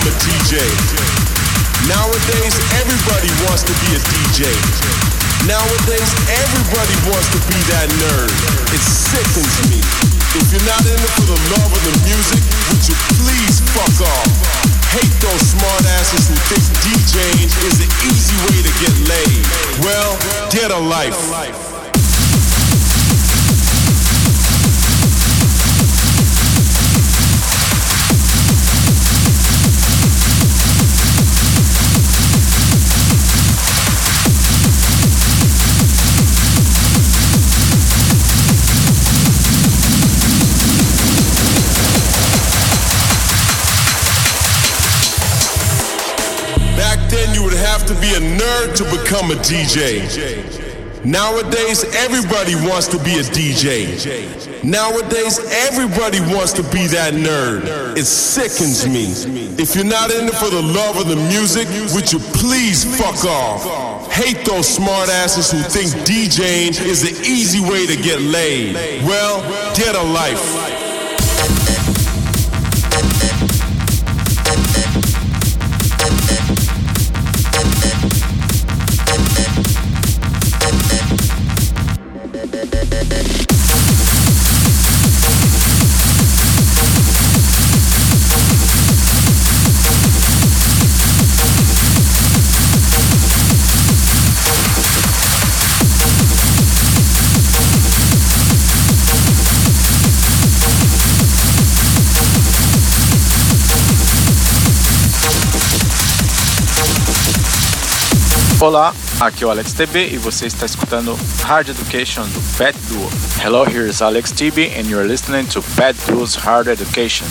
Become a DJ. Nowadays, everybody wants to be a DJ. Nowadays, everybody wants to be that nerd. It sickens me. If you're not in it for the love of the music, would you please fuck off? Hate those smartasses who think DJing is the easy way to get laid. Well, get a life. You would have to be a nerd to become a DJ. Nowadays, everybody wants to be a DJ. Nowadays, everybody wants to be that nerd. It sickens me. If you're not in it for the love of the music, would you please fuck off? Hate those smartasses who think DJing is the easy way to get laid. Well, get a life. Olá, aqui é o Alex TB e você está escutando Hard Education do Pet Duo. Hello, here is Alex TB and you're listening to Pet Duo's Hard Education.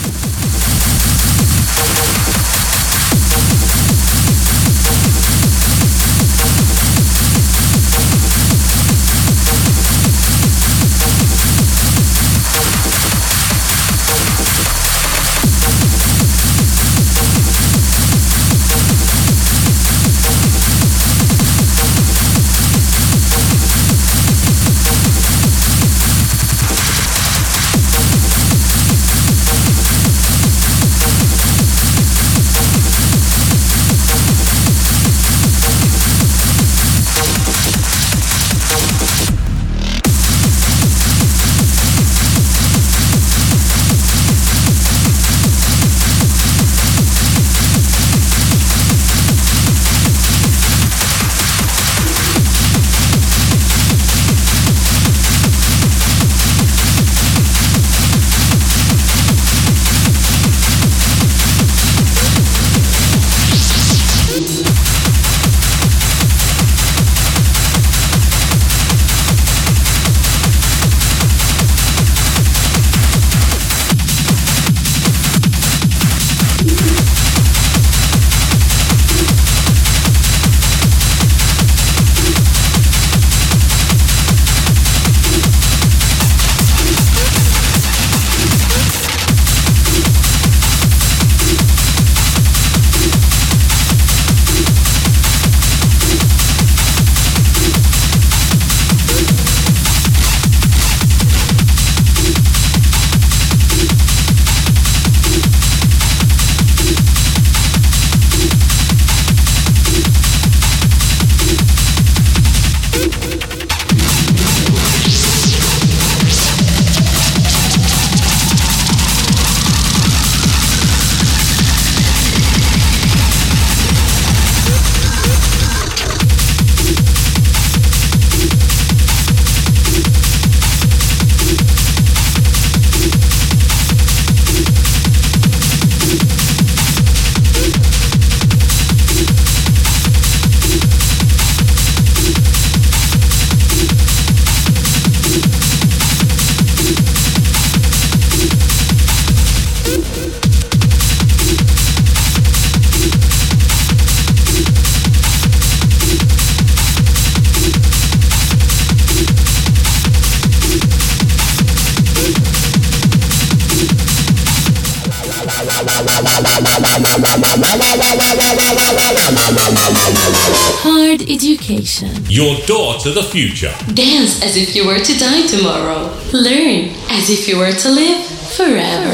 To the future. Dance as if you were to die tomorrow. Learn as if you were to live forever.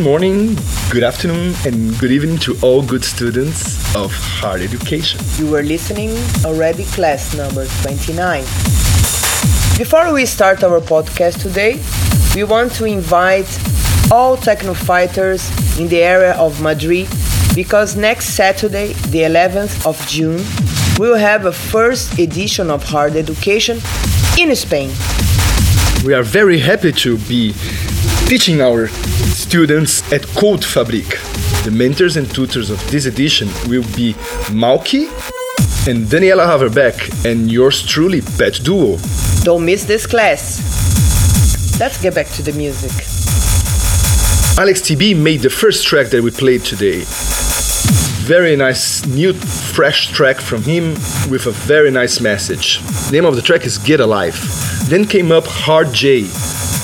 Good morning, good afternoon, and good evening to all good students of hard education. You were listening already class number 29. Before we start our podcast today, we want to invite all techno fighters in the area of Madrid because next Saturday, the 11th of June, we'll have a first edition of hard education in Spain. We are very happy to be teaching our students at Code Fabrik. The mentors and tutors of this edition will be Malke and Daniela Haverbeck and yours truly, Pet Duo. Don't miss this class. Let's get back to the music. Alex TB made the first track that we played today. Very nice, new, fresh track from him with a very nice message. The name of the track is Get a Life. Then came up Hard J,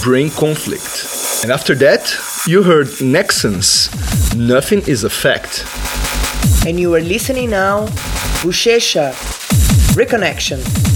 Brain Conflict. And after that, you heard Nexans, Nothing is a Fact. And you are listening now, Buchecha, Reconnection.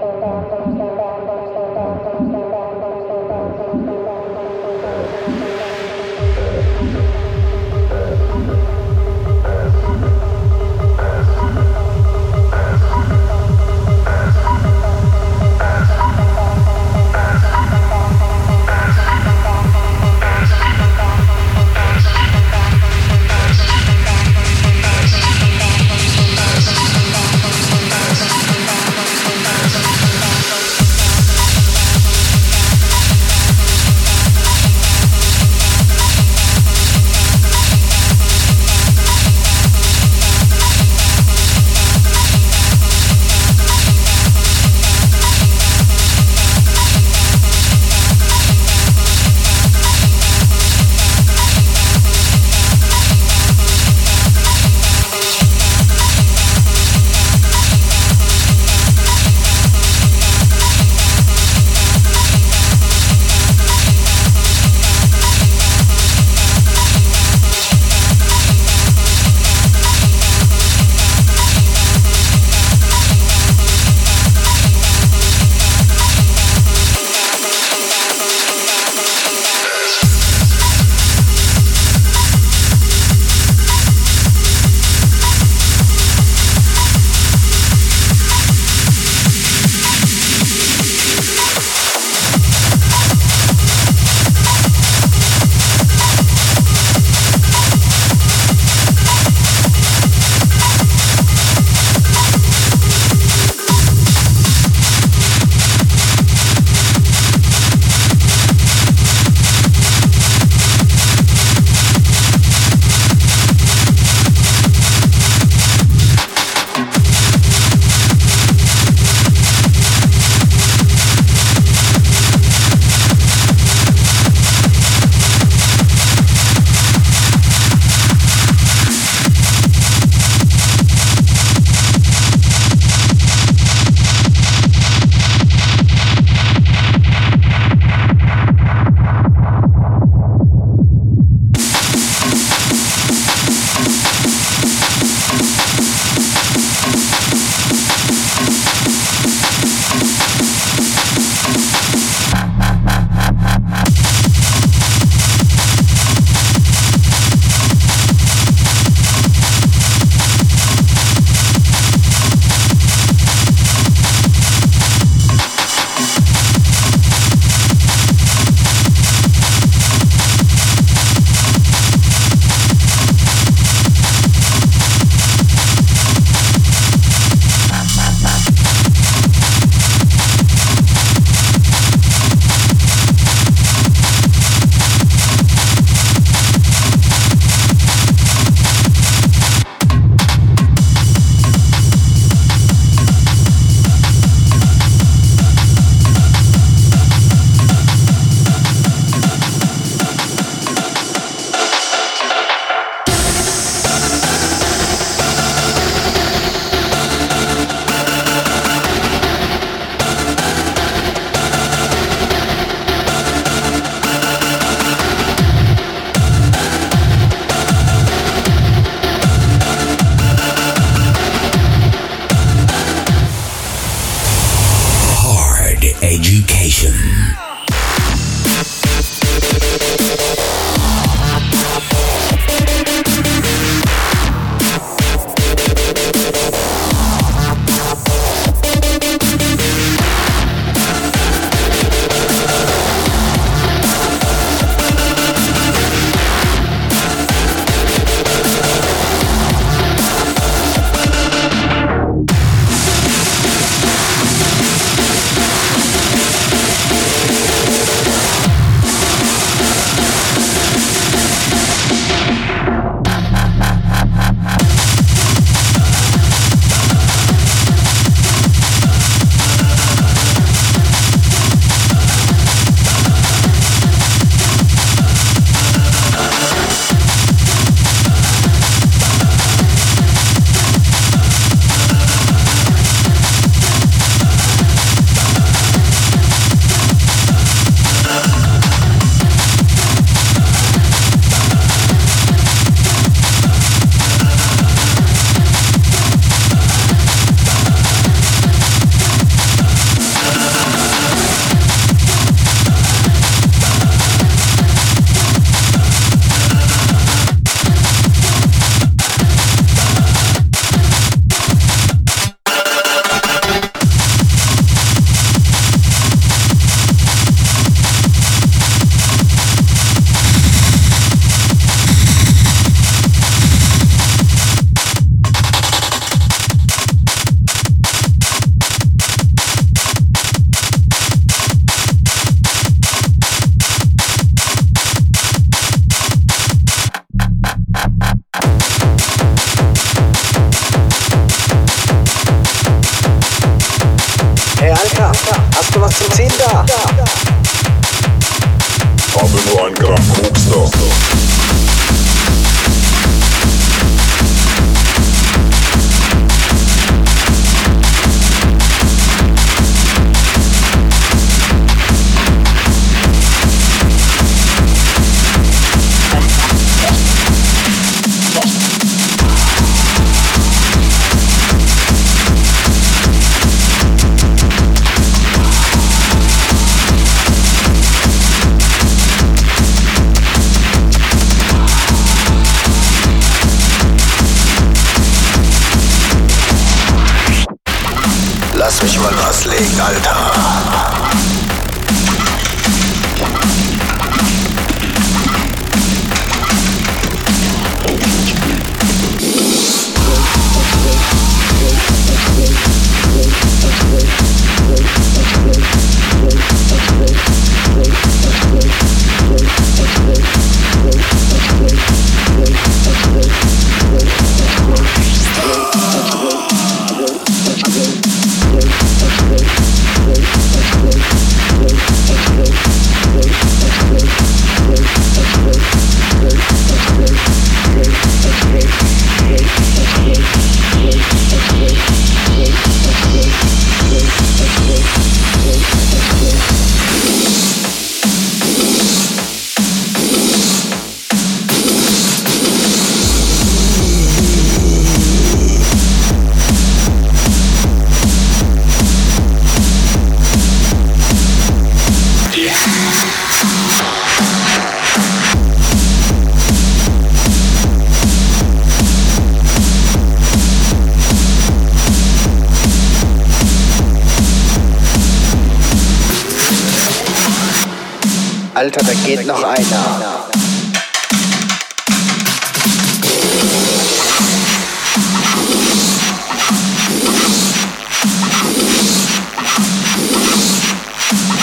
geht noch einer.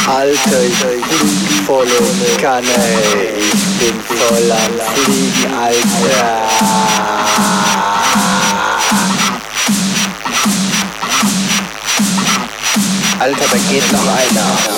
Alter, ich bin voll und Kanne. Ich bin voll am Fliegen, Alter. Alter, da geht noch einer.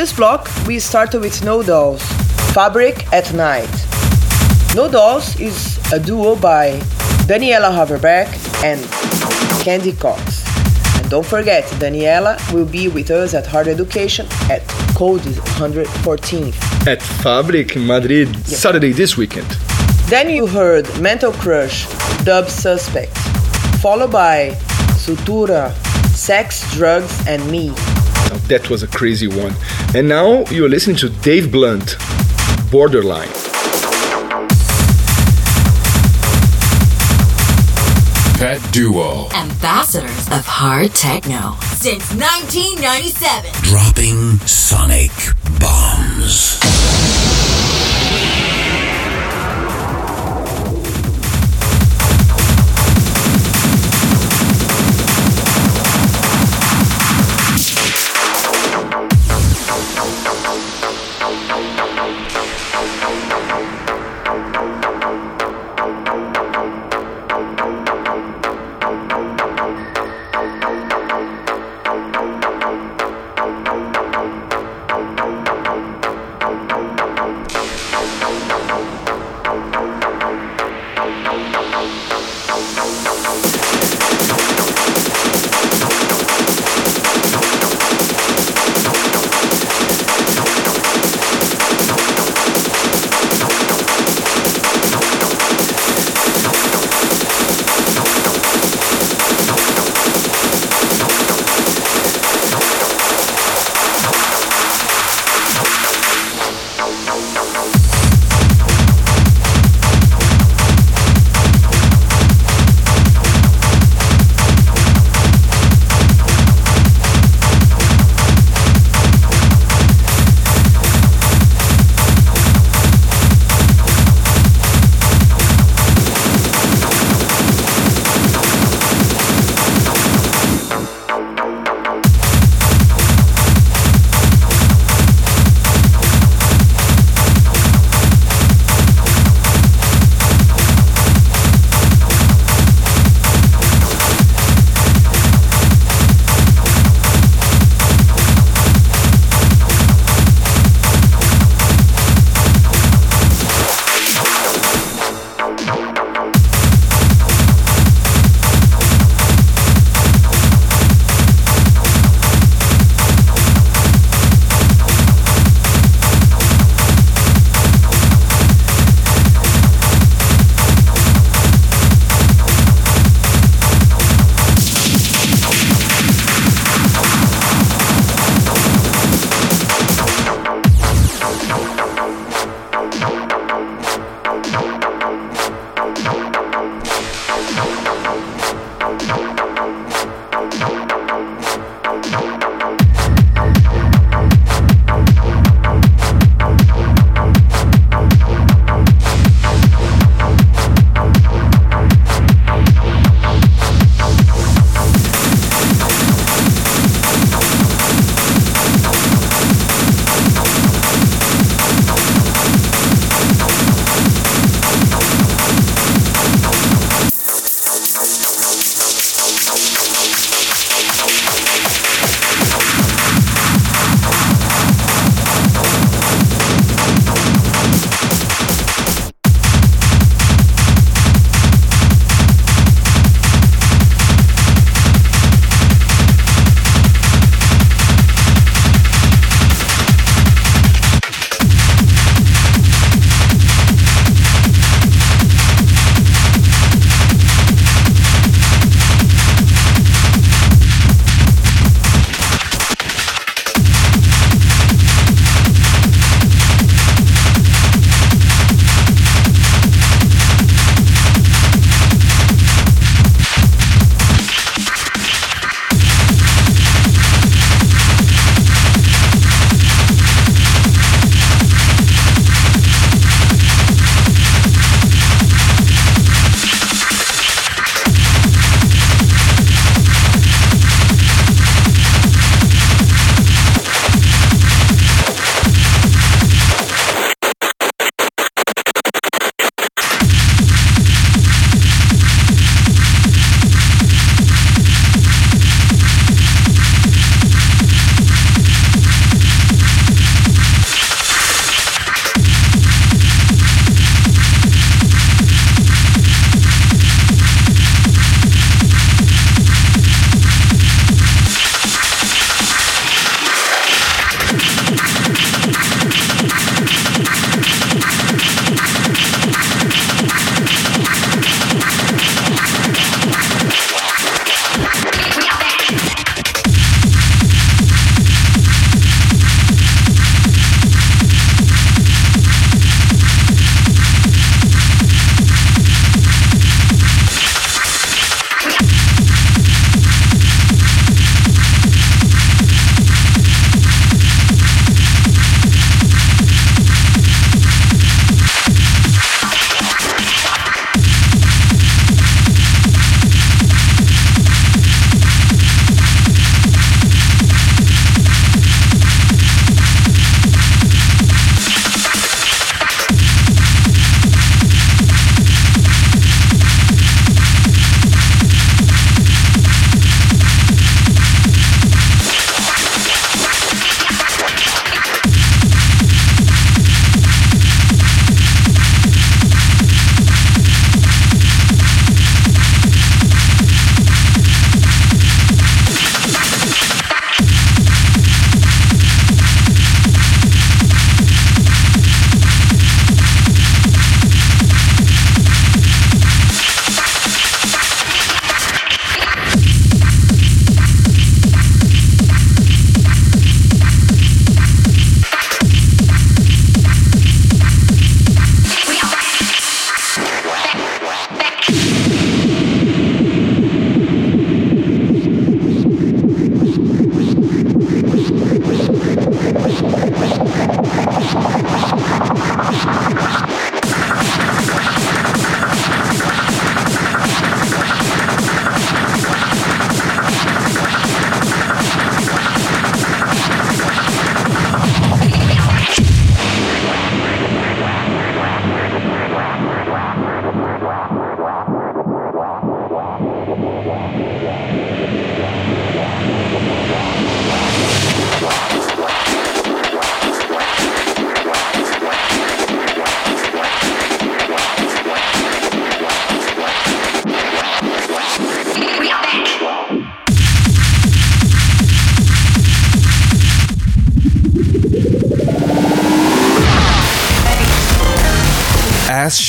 This block we started with No Dolls, Fabrik at Night. No Dolls is a duo by Daniela Haverbeck and Candy Cox. And don't forget, Daniela will be with us at Hard Education at Code 114. At Fabrik in Madrid, Saturday this weekend. Then you heard Mental Crush, Dub Suspect, followed by Sutura, Sex, Drugs, and Me. Now, that was a crazy one. And now you're listening to Dave Blunt, Borderline. Pet Duo. Ambassadors of hard techno since 1997. Dropping sonic bombs.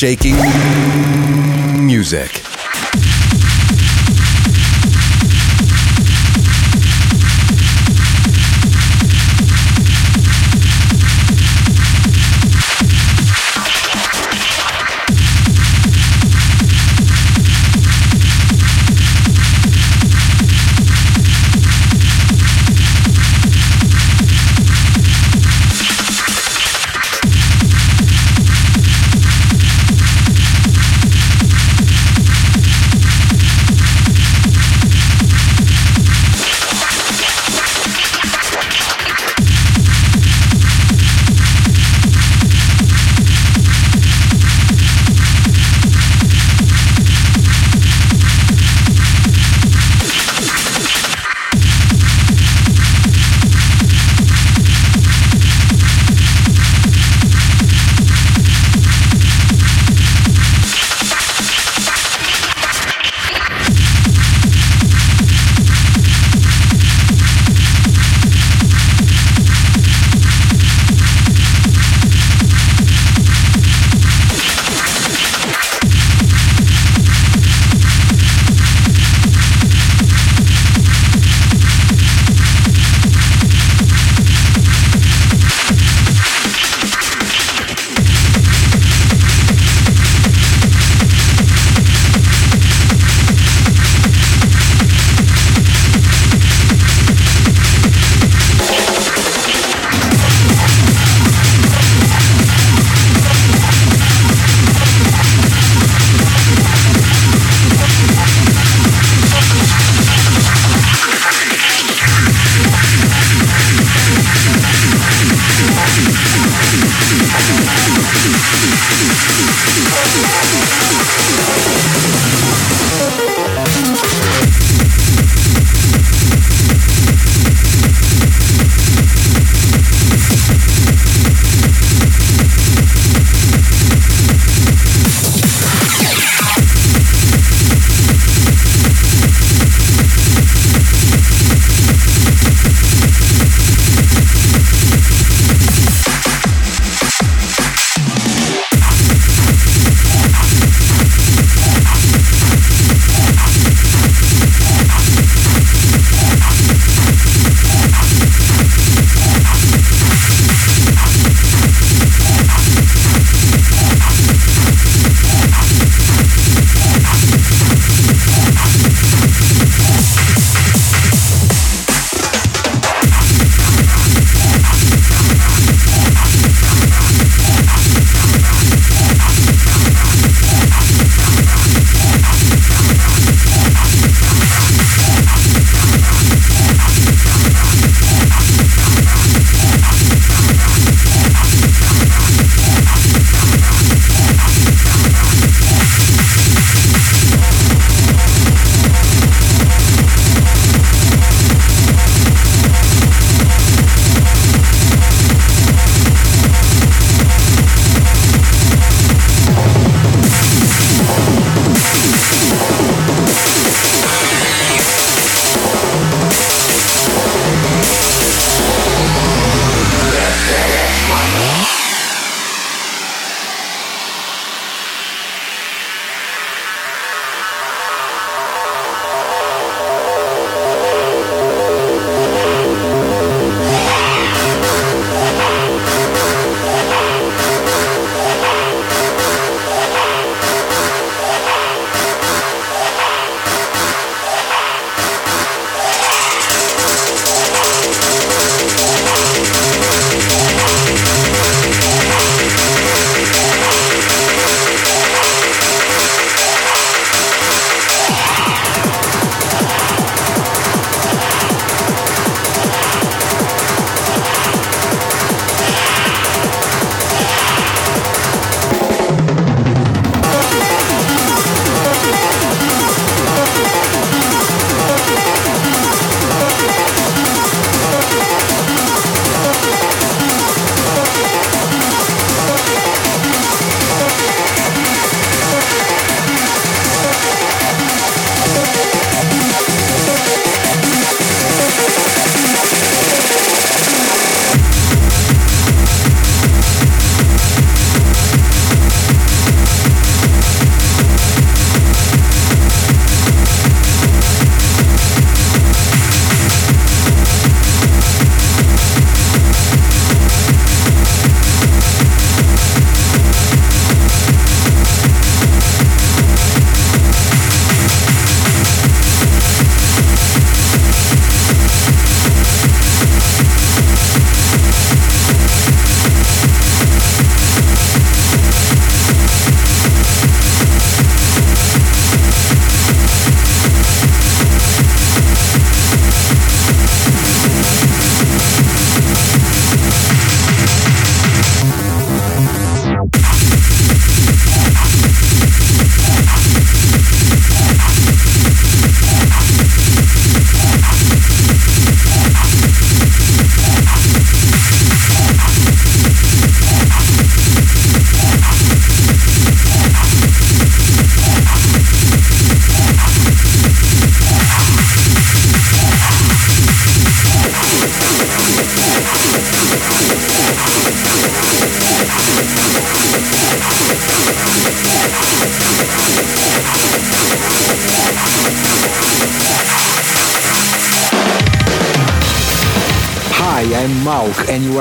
Shaking music.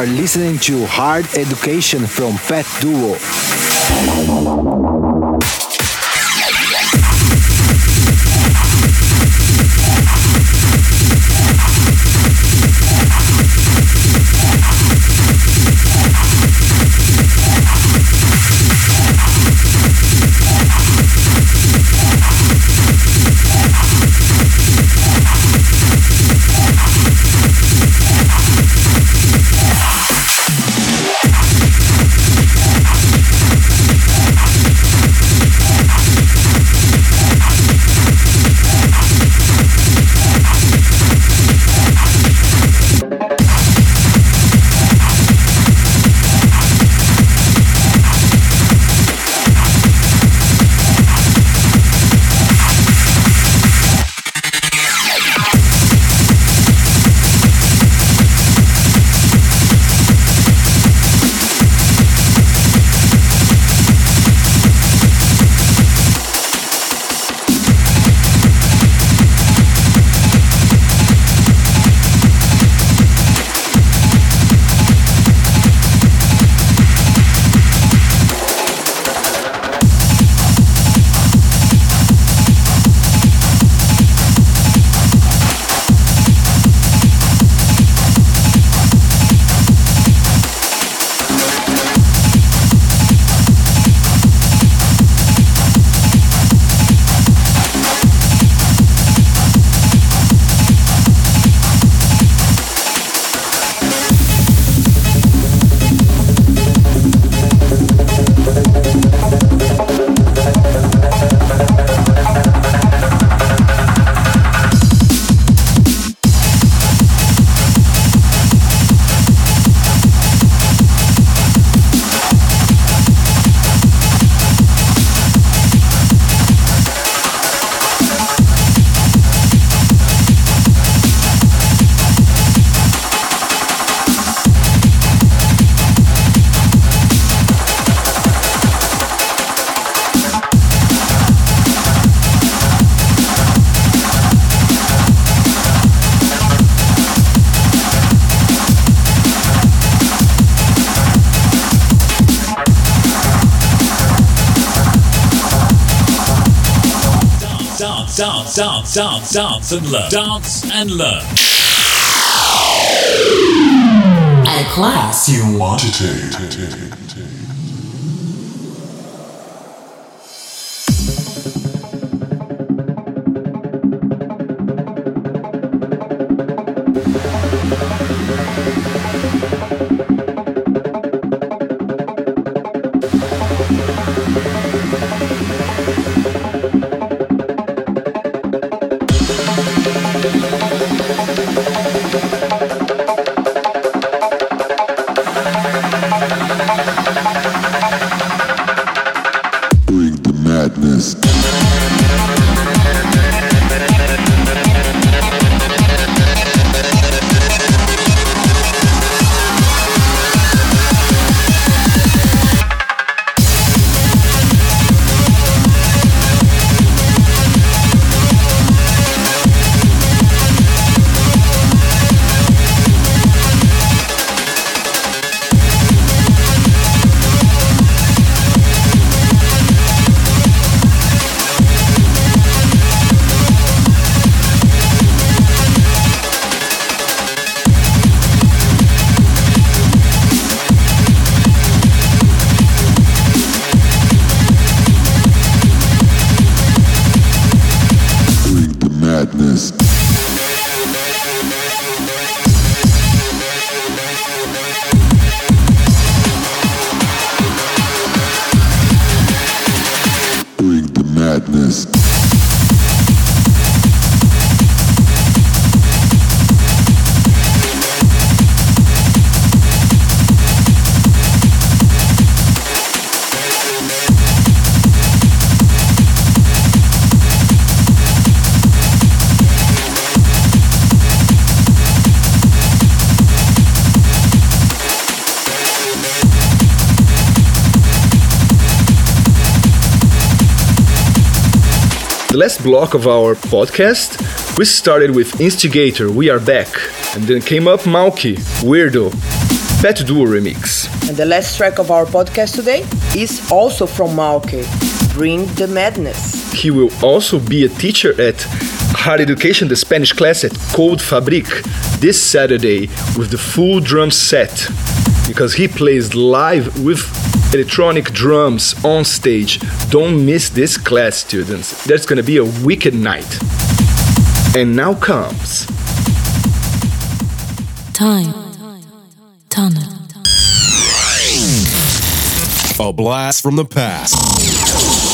Are listening to Hard Education from Pet Duo. Dance, dance, dance, dance and learn. Dance and learn. A class you want to take. The last block of our podcast, we started with Instigator, We Are Back, and then came up Malke, Weirdo, PETDuo remix. And the last track of our podcast today is also from Malke, Bring the Madness. He will also be a teacher at Hard Education, the Spanish class at Code Fabrik this Saturday with the full drum set because he plays live with electronic drums on stage. Don't miss this class, students. That's gonna be a wicked night. And now comes Time. Tunnel. A blast from the past.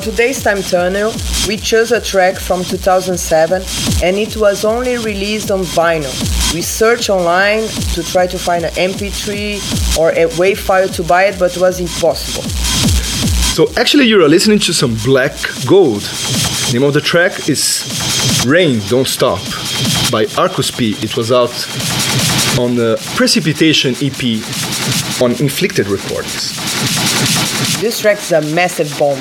For today's time tunnel, we chose a track from 2007 and it was only released on vinyl. We searched online to try to find an MP3 or a WAV file to buy it, but it was impossible. So actually, you are listening to some Black Gold. name of the track is "Rain Don't Stop" by Arkus P. It was out on the Precipitation EP on Inflicted Recordings. This track is a massive bomb.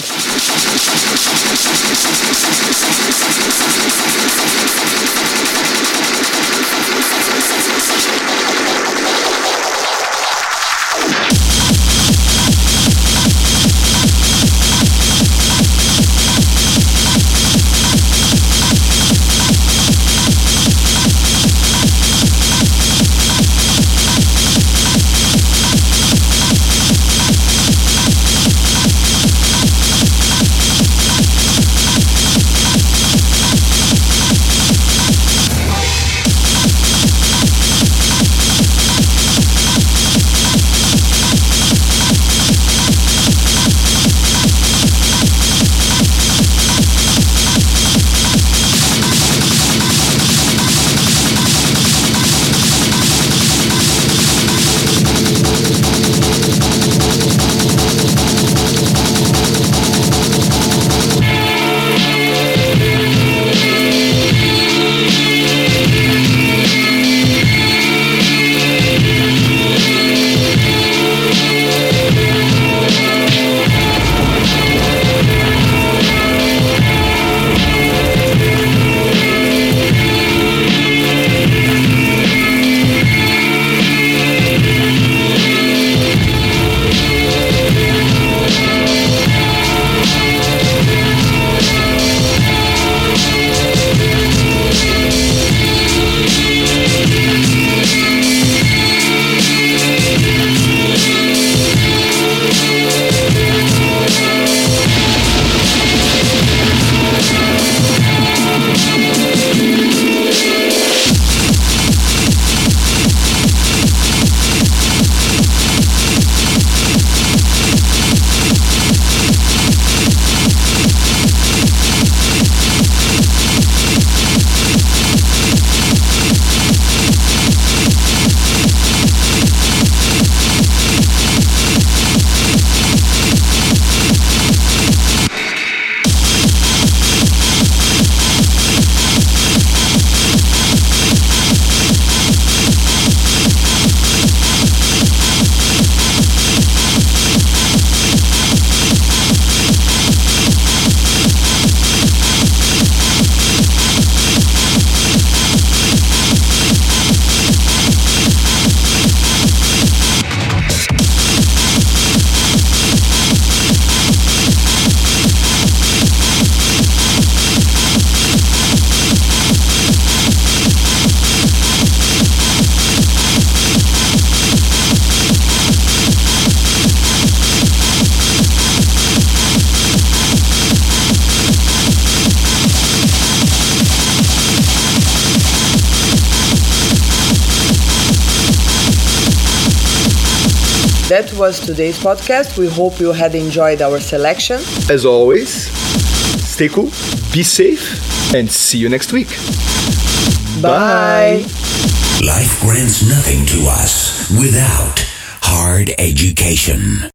Was today's podcast. We hope you had enjoyed our selection. As always, stay cool, be safe, and see you next week. Bye. Life grants nothing to us without hard education.